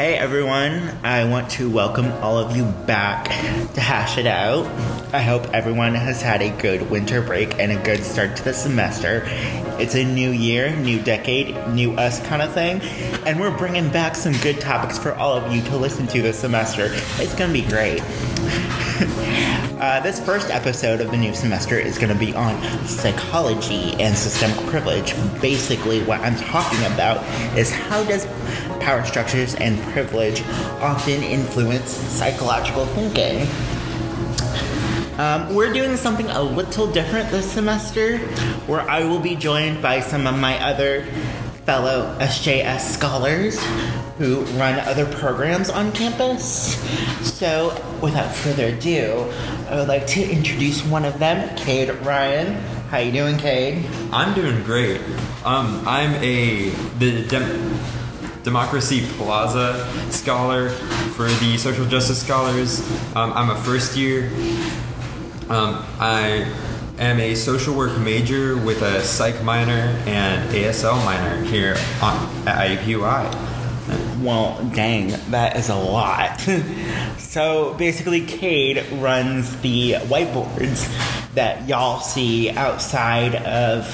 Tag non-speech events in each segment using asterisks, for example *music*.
Hey everyone, I want to welcome all of you back to Hash It Out. I hope everyone has had a good winter break and a good start to the semester. It's a new year, new decade, new us kind of thing, and we're bringing back some good topics for all of you to listen to this semester. It's gonna be great. *laughs* Uh, this first episode of the new semester is going to be on psychology and systemic privilege. Basically, what I'm talking about is how does power structures and privilege often influence psychological thinking. Um, we're doing something a little different this semester, where I will be joined by some of my other fellow SJS scholars who run other programs on campus. So, without further ado, I would like to introduce one of them, Cade Ryan. How you doing, Cade? I'm doing great. Um, I'm a the Dem- Democracy Plaza scholar for the Social Justice Scholars. Um, I'm a first year. Um, I am a social work major with a psych minor and ASL minor here on, at IUPUI. Well, dang, that is a lot. *laughs* so basically, Cade runs the whiteboards that y'all see outside of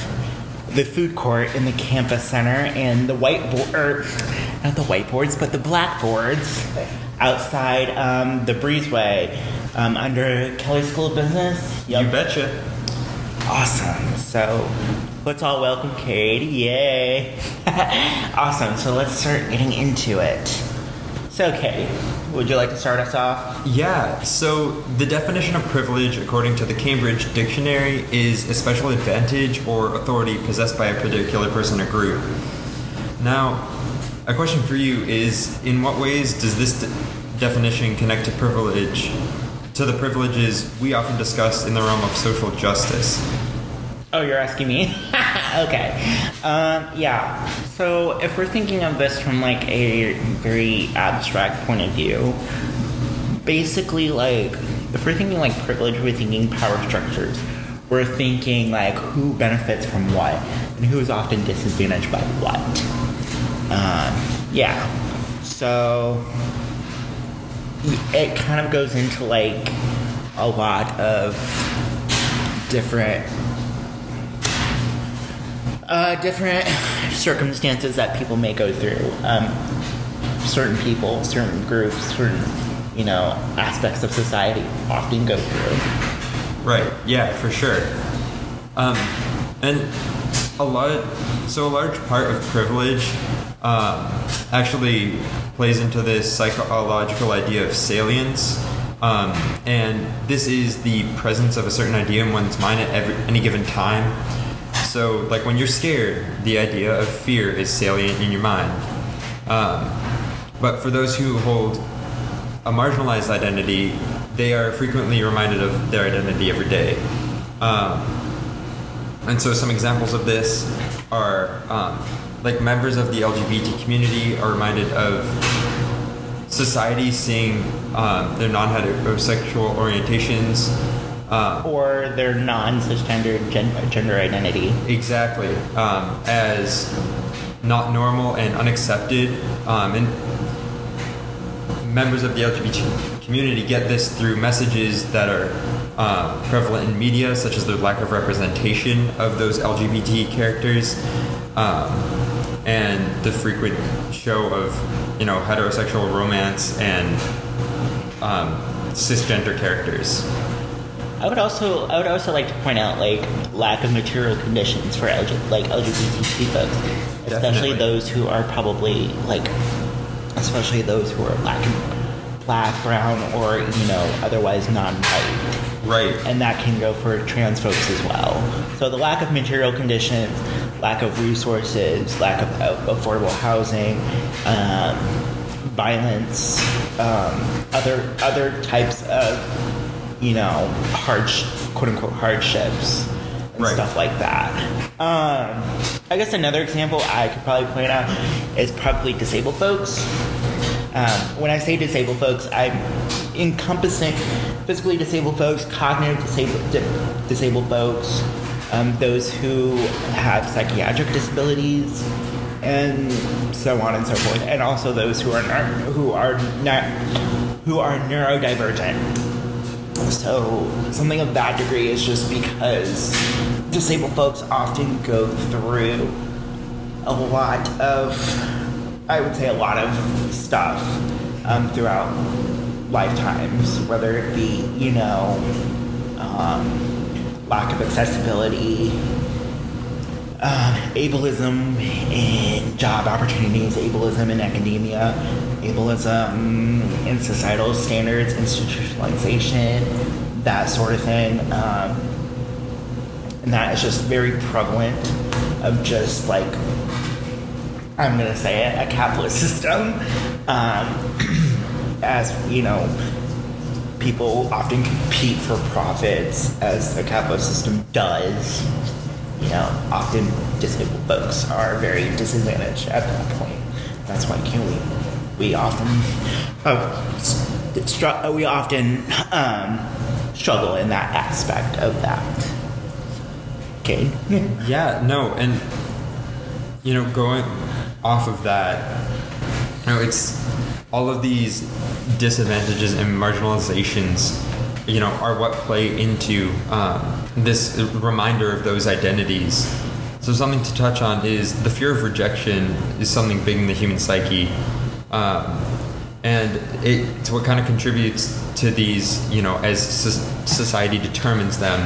the food court in the campus center, and the whiteboard, or not the whiteboards, but the blackboards outside um, the breezeway um, under Kelley School of Business. You betcha. Awesome. So let's all welcome Katie. Yay. *laughs* awesome. So let's start getting into it. So, Katie, would you like to start us off? Yeah, so the definition of privilege, according to the Cambridge Dictionary, is a special advantage or authority possessed by a particular person or group. Now, a question for you is in what ways does this definition connect to privilege, to the privileges we often discuss in the realm of social justice? Oh, you're asking me? *laughs* okay. Um, yeah. So if we're thinking of this from like a very abstract point of view, basically like if we're thinking like privilege, we're thinking power structures. We're thinking like who benefits from what and who is often disadvantaged by what. Um, yeah. So it kind of goes into like a lot of different uh, different circumstances that people may go through. Um, certain people, certain groups, certain you know aspects of society often go through. Right. Yeah, for sure. Um, and a lot, so a large part of privilege um, actually plays into this psychological idea of salience. Um, and this is the presence of a certain idea in one's mind at every, any given time. So, like when you're scared, the idea of fear is salient in your mind. Um, but for those who hold a marginalized identity, they are frequently reminded of their identity every day. Um, and so, some examples of this are um, like members of the LGBT community are reminded of society seeing um, their non heterosexual orientations. Um, Or their non-cisgender gen- gender identity. exactly um, as not normal and unaccepted um, and members of the lgbt community get this through messages that are uh, prevalent in media such as the lack of representation of those lgbt characters um, and the frequent show of you know heterosexual romance and um, cisgender characters I would also I would also like to point out like lack of material conditions for LG, like LGBTQ folks, especially Definitely. those who are probably like, especially those who are black, black, brown, or you know otherwise non-white, right and that can go for trans folks as well. So the lack of material conditions, lack of resources, lack of affordable housing. Um, violence, um, other other types of you know, hard, quote unquote, hardships and Right. stuff like that. Um, I guess another example I could probably point out is probably disabled folks. Um, when I say disabled folks, I'm encompassing physically disabled folks, cognitive disabled, di- disabled folks, um, those who have psychiatric disabilities, and so on and so forth, and also those who are nar- who are not who are neurodivergent. So something of that degree is just because disabled folks often go through a lot of, I would say, a lot of stuff um, throughout lifetimes, whether it be you know um, lack of accessibility uh, ableism in job opportunities, ableism in academia, ableism in societal standards, institutionalization, that sort of thing. Um, and that is just very prevalent of just like, I'm going to say it, a capitalist *laughs* system. Um, *clears throat* as, you know, people often compete for profits as a capitalist system does you know, often disabled folks are very disadvantaged at that point. That's why can we we often str- we often um, struggle in that aspect of that. Okay. Yeah, no, and you know, going off of that, you know, it's all of these disadvantages and marginalizations, you know, are what play into um, this reminder of those identities. So something to touch on is the fear of rejection is something big in the human psyche, um, and it's what kind of contributes to these, you know, as society determines them.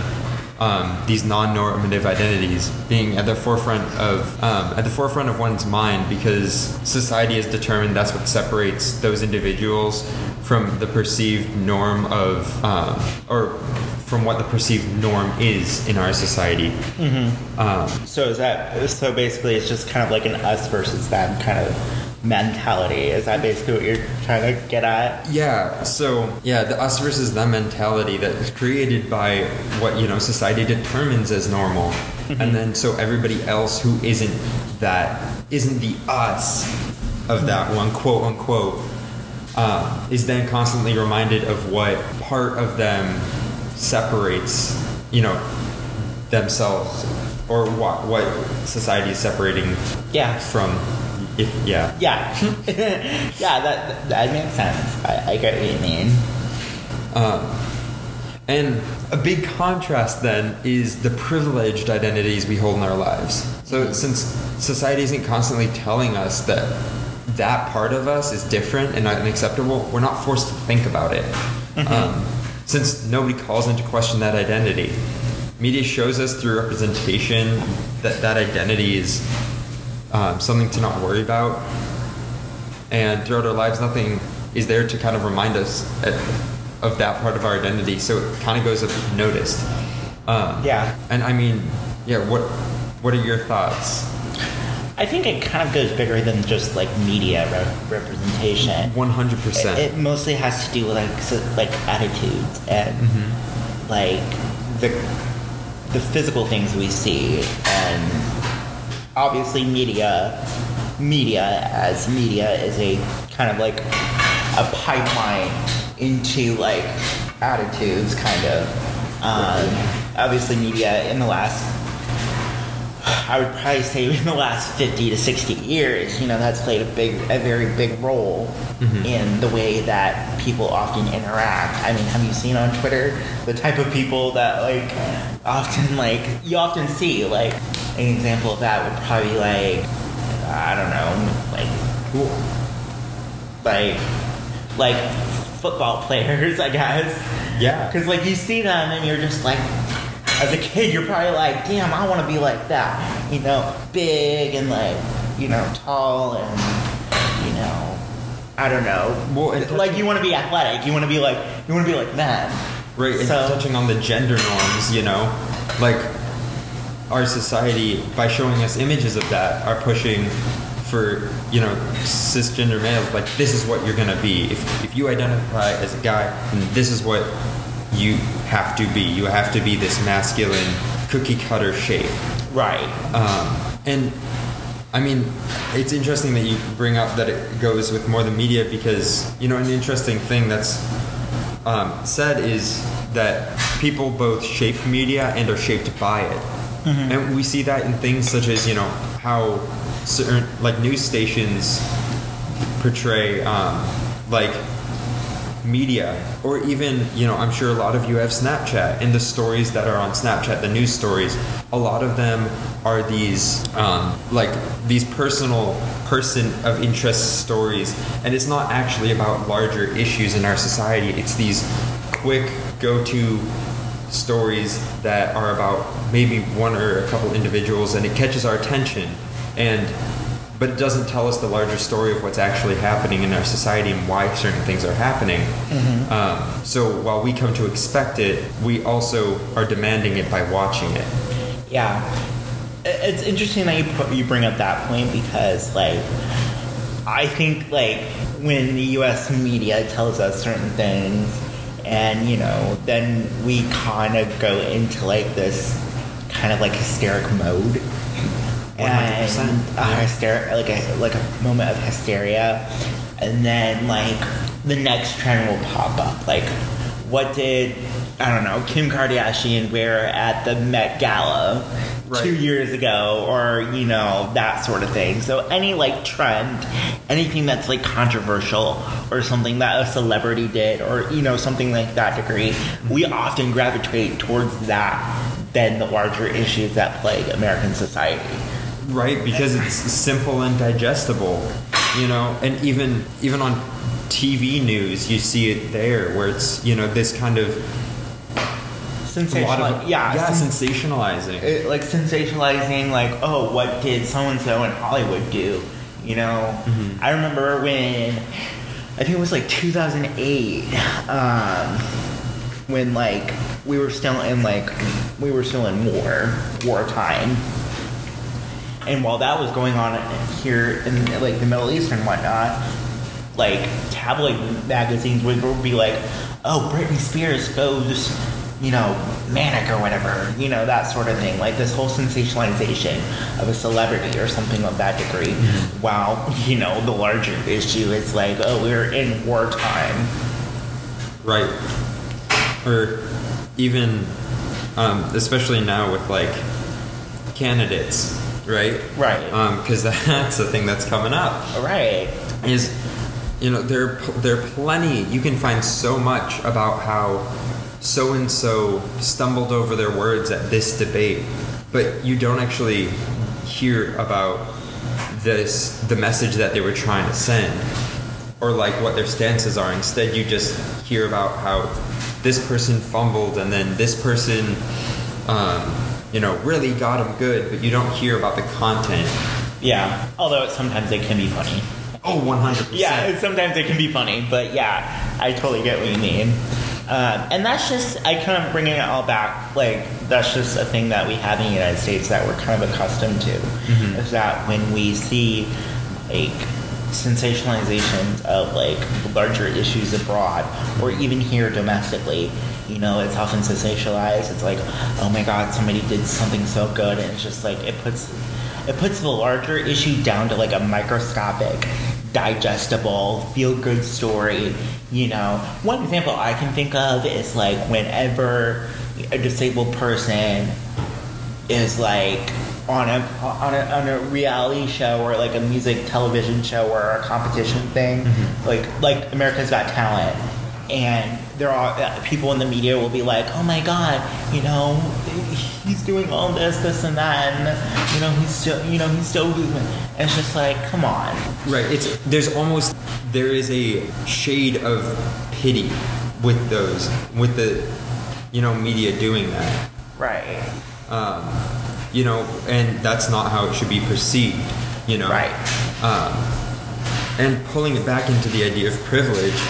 Um, these non-normative identities being at the forefront of um, at the forefront of one's mind because society has determined that's what separates those individuals from the perceived norm of um, or from what the perceived norm is in our society. Mm-hmm. Um, so is that so? Basically, it's just kind of like an us versus them kind of mentality. Is that basically what you're trying to get at? Yeah. So yeah, the us versus them mentality that is created by what you know society determines as normal, mm-hmm. and then so everybody else who isn't that isn't the us of that one quote unquote uh, is then constantly reminded of what part of them separates you know themselves or what what society is separating yeah from if, yeah. Yeah. *laughs* yeah, that, that makes sense. I, I get what you mean. Um, and a big contrast then is the privileged identities we hold in our lives. So since society isn't constantly telling us that that part of us is different and unacceptable, we're not forced to think about it. Mm-hmm. Um, since nobody calls into question that identity. Media shows us through representation that that identity is um, something to not worry about. And throughout our lives, nothing is there to kind of remind us at, of that part of our identity. So it kind of goes unnoticed. Um, yeah. And I mean, yeah. What What are your thoughts? I think it kind of goes bigger than just like media re- representation. One hundred percent. It mostly has to do with like so, like attitudes and mm-hmm. like the the physical things we see and obviously media media as media is a kind of like a pipeline into like attitudes kind of um, obviously media in the last I would probably say in the last 50 to 60 years, you know, that's played a big, a very big role mm-hmm. in the way that people often interact. I mean, have you seen on Twitter the type of people that like often like you often see like an example of that would probably be like I don't know, like cool. like like football *laughs* players, I guess. Yeah. Because like you see them and you're just like, as a kid, you're probably like, damn, I want to be like that. You know, big and like, you know, tall and you know, I don't know. Well, like you want to be athletic. You want to be like you want to be like that. Right. So, and touching on the gender norms, you know, like our society by showing us images of that are pushing for you know cisgender males like this is what you're gonna be. If, if you identify as a guy this is what you have to be. You have to be this masculine cookie cutter shape. Right. Um, and I mean, it's interesting that you bring up that it goes with more the media because you know an interesting thing that's um, said is that people both shape media and are shaped by it. Mm-hmm. And we see that in things such as, you know, how certain like news stations portray um, like media or even you know i'm sure a lot of you have snapchat and the stories that are on snapchat the news stories. A lot of them are these um, like these personal person of interest stories. And it's not actually about larger issues in our society. It's these quick go-to stories that are about maybe one or a couple individuals and it catches our attention and but it doesn't tell us the larger story of what's actually happening in our society and why certain things are happening. Um, so while we come to expect it, we also are demanding it by watching it. Yeah, it's interesting that you put, you bring up that point because like I think like when the U.S. media tells us certain things, and you know, then we kind of go into like this kind of like hysteric mode. 100%, And a hyster- like a like a moment of hysteria, and then like the next trend will pop up. Like, what did I don't know Kim Kardashian wear at the Met Gala Right. two years ago, or you know that sort of thing. So any like trend, anything that's like controversial or something that a celebrity did, or you know something like that degree, we often gravitate towards that than the larger issues that plague American society. Right, because it's simple and digestible, you know, and even even on TV news, you see it there, where it's you know this kind of a Sensational, lot of yeah, yeah, sen- sensationalizing. it, like sensationalizing like oh what did so and so in hollywood do you know Mm-hmm. i remember when i think it was like 2008 um, when like we were still in like we were still in war wartime and while that was going on here in like the middle east and whatnot like tabloid magazines would, would be like, oh, Britney Spears goes, you know, manic or whatever, you know, that sort of thing. Like this whole sensationalization of a celebrity or something of that degree. While, you know, the larger issue is like, oh, we're in wartime. Right. Or even, um, especially now with like candidates, right? Right. Because *laughs* that's the thing that's coming up. Right. Is, you know, there there are plenty. You can find so much about how so and so stumbled over their words at this debate, but you don't actually hear about this the message that they were trying to send or like what their stances are. Instead, you just hear about how this person fumbled and then this person, um, you know, really got him good, but you don't hear about the content. Yeah. Although sometimes it can be funny. Oh, 100%. Yeah, sometimes it can be funny, but yeah, I totally get what you mean. Um, and that's just, I kind of bringing it all back, like, that's just a thing that we have in the United States that we're kind of accustomed to. Is that when we see, like, sensationalizations of, like, larger issues abroad, or even here domestically, you know, it's often sensationalized. It's like, oh my god, somebody did something so good, and it's just like, it puts it puts the larger issue down to like a microscopic, digestible, feel good story. You know, one example I can think of is like whenever a disabled person is like on a on a on a reality show or like a music television show or a competition thing, mm-hmm. like like America's Got Talent, and there are uh, people in the media will be like, oh my god, you know, he's doing all this, this, and that, and you know he's still, you know, he's still. And it's just like, come on, Right. It's there's almost there is a shade of pity with those with the you know media doing that. right, Um, you know, and that's not how it should be perceived. You know. right, Um, and pulling it back into the idea of privilege.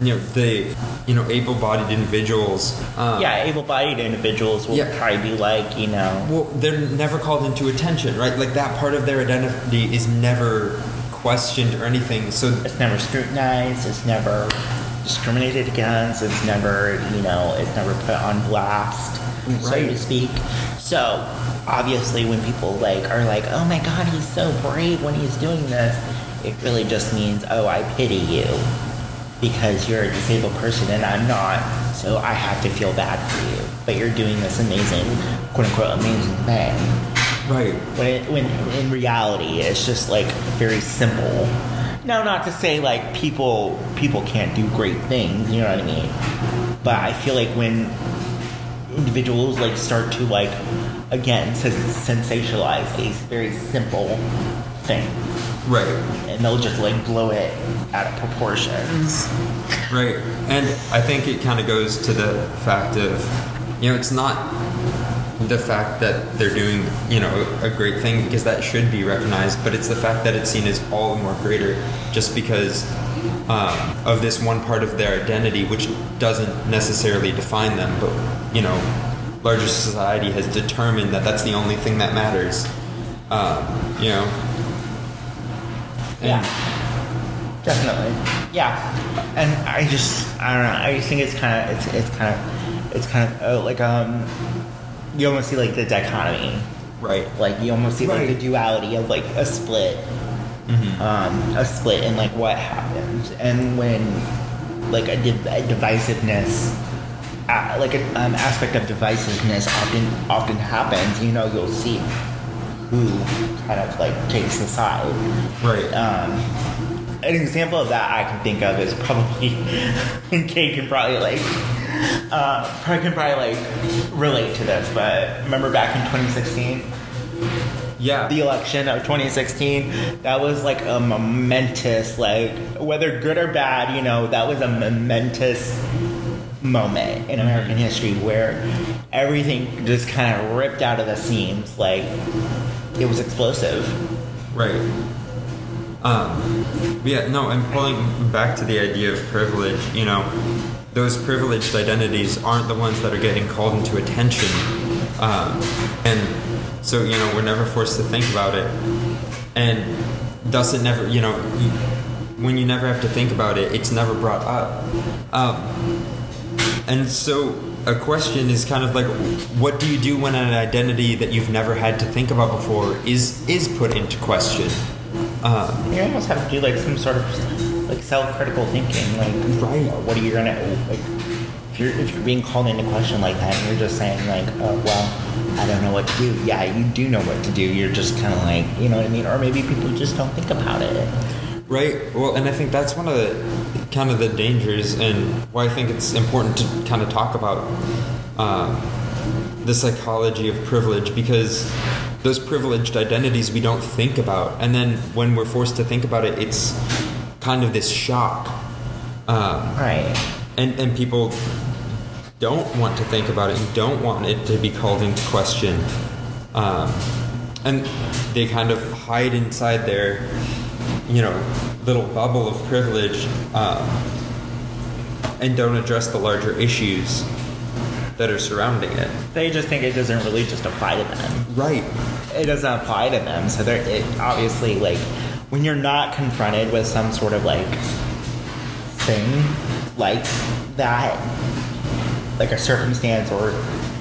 You know the you know able-bodied individuals. Um, yeah. Able-bodied individuals will Yeah. probably be like, you know, Well, they're never called into attention, right? Like that part of their identity is never questioned or anything. So it's never scrutinized, it's never discriminated against, it's never, you know, it's never put on blast, so Right. to speak. So, obviously, when people like are like, "Oh my God, he's so brave when he's doing this," it really just means, "Oh, I pity you because you're a disabled person and I'm not, so I have to feel bad for you." But you're doing this amazing, quote unquote, amazing thing. Right. When it, when in reality it's just like very simple. Now, not to say like people people can't do great things, you know what I mean? But I feel like when individuals like start to like again sensationalize a very simple thing, Right. and they'll just like blow it out of proportions. Right. And I think it kind of goes to the fact of, you know, it's not the fact that they're doing, you know, a great thing because that should be recognized, but it's the fact that it's seen as all the more greater just because um, of this one part of their identity, which doesn't necessarily define them, but, you know, larger society has determined that that's the only thing that matters. Um, you know? And- Yeah. Definitely. Yeah. And I just I don't know. I just think it's kind of it's it's kind of it's kind of uh, like um you almost see like the dichotomy. Right. Like you almost see like the duality of like a split. Um, a split in like what happens and when like a, div- a divisiveness uh, like an um, aspect of divisiveness often often happens you know you'll see who kind of like takes the side Right. um, an example of that I can think of is probably, *laughs* and Cade can probably like, uh, probably can probably like relate to this. But remember back in 2016, yeah. the election of 2016, that was like a momentous, like whether good or bad, you know, that was a momentous moment in American history where everything just kind of ripped out of the seams. Like it was explosive. Right. Um, yeah, no, and pulling back to the idea of privilege, you know, those privileged identities aren't the ones that are getting called into attention. Um, and so, you know, we're never forced to think about it. And thus, it never, you know, when you never have to think about it, it's never brought up. Um, and so, a question is kind of like, what do you do when an identity that you've never had to think about before is is put into question? Um, You almost have to do like some sort of like self-critical thinking, like Right. What are you gonna like? If you're if you're being called into question like that, and you're just saying like, oh well, I don't know what to do. Yeah, you do know what to do. You're just kind of like, you know what I mean? Or maybe people just don't think about it. right. Well, and I think that's one of the kind of the dangers, and why I think it's important to kind of talk about um, the psychology of privilege because those privileged identities we don't think about, and then when we're forced to think about it, it's kind of this shock. Um, Right. and and people don't want to think about it and don't want it to be called into question um, and they kind of hide inside their you know little bubble of privilege um, and don't address the larger issues that are surrounding it They just think it doesn't really just apply to them. right It doesn't apply to them. So they're it, obviously like when you're not confronted with some sort of like thing like that, like a circumstance or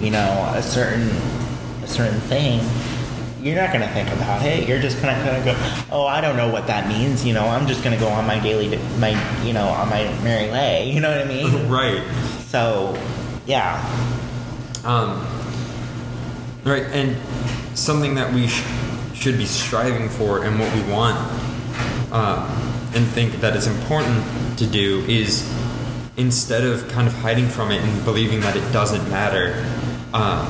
you know a certain a certain thing, you're not gonna think about it. You're just kind of go, oh, I don't know what that means. You know, I'm just gonna go on my daily, my you know, on my merry way. *laughs* You know what I mean? *laughs* right so, yeah, Um, right, and something that we sh- should be striving for and what we want um, and think that it's important to do is instead of kind of hiding from it and believing that it doesn't matter, um,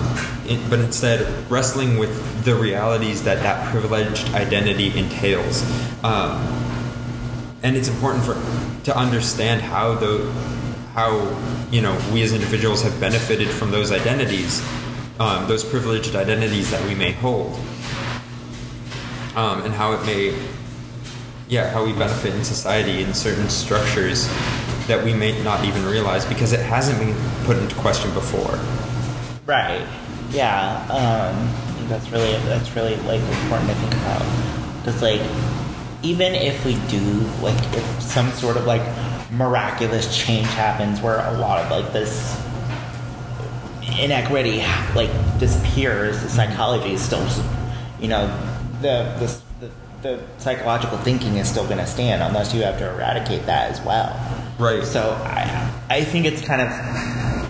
it, but instead wrestling with the realities that that privileged identity entails. Um, and it's important for to understand how the how you know we as individuals have benefited from those identities, um, those privileged identities that we may hold, um, and how it may, yeah, how we benefit in society in certain structures that we may not even realize because it hasn't been put into question before. Right. Yeah. Um, that's really that's really like important to think about because like even if we do like if some sort of like miraculous change happens where a lot of like this inequity like disappears, the psychology is still you know the the the, the psychological thinking is still going to stand unless you have to eradicate that as well. Right. So I, I think it's kind of,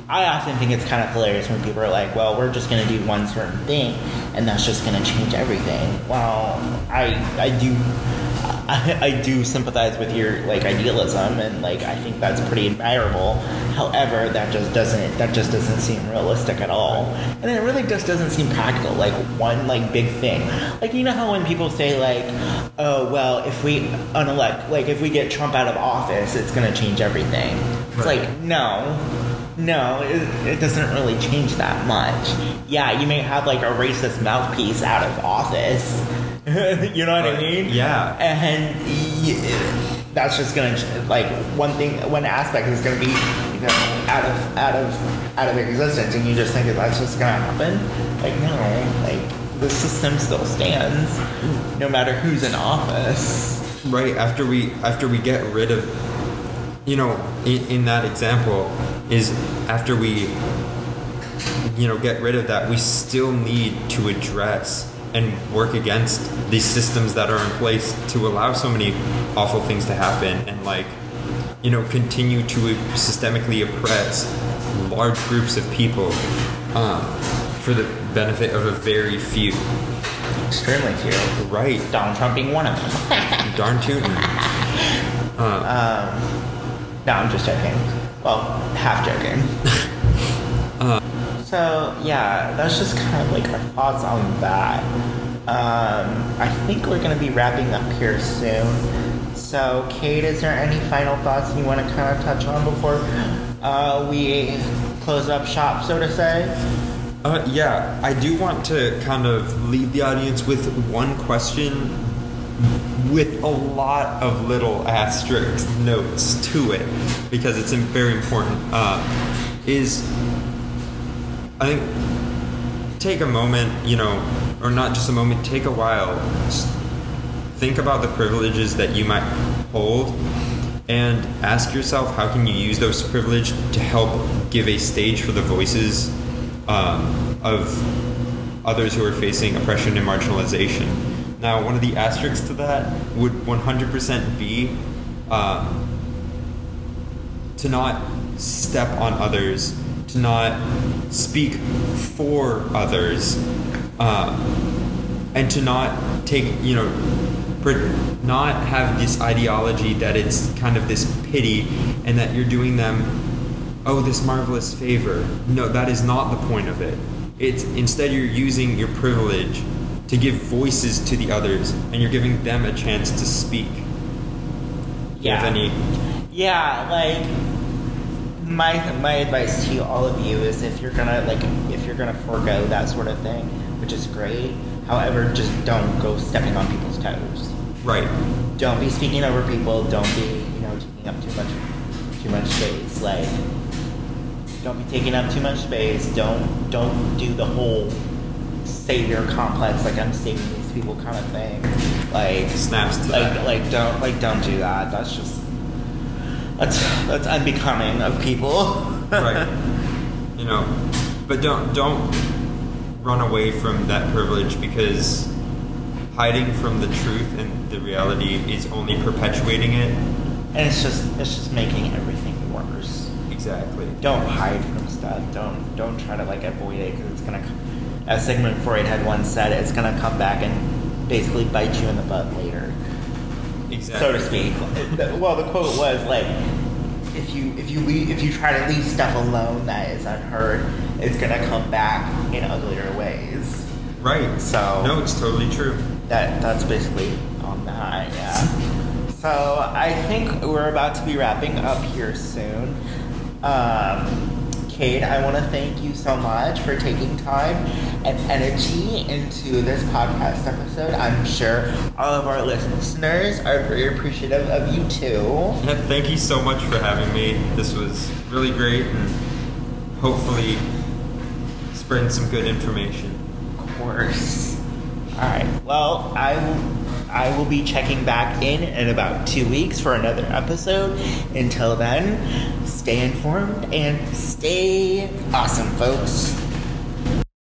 I often think it's kind of hilarious when people are like, well, we're just going to do one certain thing and that's just going to change everything. Well, I I do *laughs* I, I do sympathize with your like idealism, and like I think that's pretty admirable. However, that just doesn't that just doesn't seem realistic at all, and it really just doesn't seem practical. Like one like big thing, like you know how when people say like, oh well, if we unelect like if we get Trump out of office, it's going to change everything. It's Right. like no. No, it, it doesn't really change that much. Yeah, you may have like a racist mouthpiece out of office. *laughs* you know what I mean? Yeah. And y- that's just gonna like one thing, one aspect is gonna be you know out of out of out of existence, and you just think that that's just gonna happen. Like no, like the system still stands, no matter who's in office. right after we after we get rid of you know in, in that example is after we you know get rid of that we still need to address and work against these systems that are in place to allow so many awful things to happen and like you know continue to systemically oppress large groups of people um, for the benefit of a very few Extremely few. right Donald Trump being one of them. darn tootin' *laughs* No, I'm just joking. Well, half joking. *laughs* so yeah, that's just kind of like our thoughts on that. Um, I think we're gonna be wrapping up here soon. So, Cade, is there any final thoughts you want to kind of touch on before uh, we close up shop, so to say? Uh, yeah, I do want to kind of leave the audience with one question with a lot of little asterisk notes to it because it's very important. Uh, is I think take a moment, you know, or not just a moment, take a while, think about the privileges that you might hold and ask yourself how can you use those privilege to help give a stage for the voices um, of others who are facing oppression and marginalization. Now, one of the asterisks to that would 100% be um, to not step on others, to not speak for others, um, and to not take, you know, not have this ideology that it's kind of this pity and that you're doing them, oh, this marvelous favor. No, that is not the point of it. It's instead you're using your privilege to give voices to the others and you're giving them a chance to speak. Have any Yeah, like my my advice to all of you, is if you're gonna like if you're gonna forego that sort of thing, which is great. However, just don't go stepping on people's toes. right? Don't be speaking over people. Don't be you know taking up too much too much space. Like don't be taking up too much space. Don't don't do the whole savior complex like I'm saving these people kind of thing. Like Snaps to like that. like don't like don't do that. That's just that's that's unbecoming of people. right. You know, but don't don't run away from that privilege because hiding from the truth and the reality is only perpetuating it. and it's just it's just making everything worse. Exactly. Don't hide from stuff. Don't don't try to like avoid it because it's gonna, as Sigmund Freud had once said, it's gonna come back and basically bite you in the butt later. Exactly. so to speak. well, the quote was like, "If you if you leave, if you try to leave stuff alone that is unheard, it's gonna come back in uglier ways." Right. So- No, it's totally true. That that's basically on that. Yeah. so I think we're about to be wrapping up here soon. Um, Cade, I want to thank you so much for taking time and energy into this podcast episode. I'm sure all of our listeners are very appreciative of you too. Yeah, thank you so much for having me. This was really great and hopefully spreading some good information. Of course. All right. Well, I will. I will be checking back in in about two weeks for another episode. Until then, stay informed and stay awesome, folks.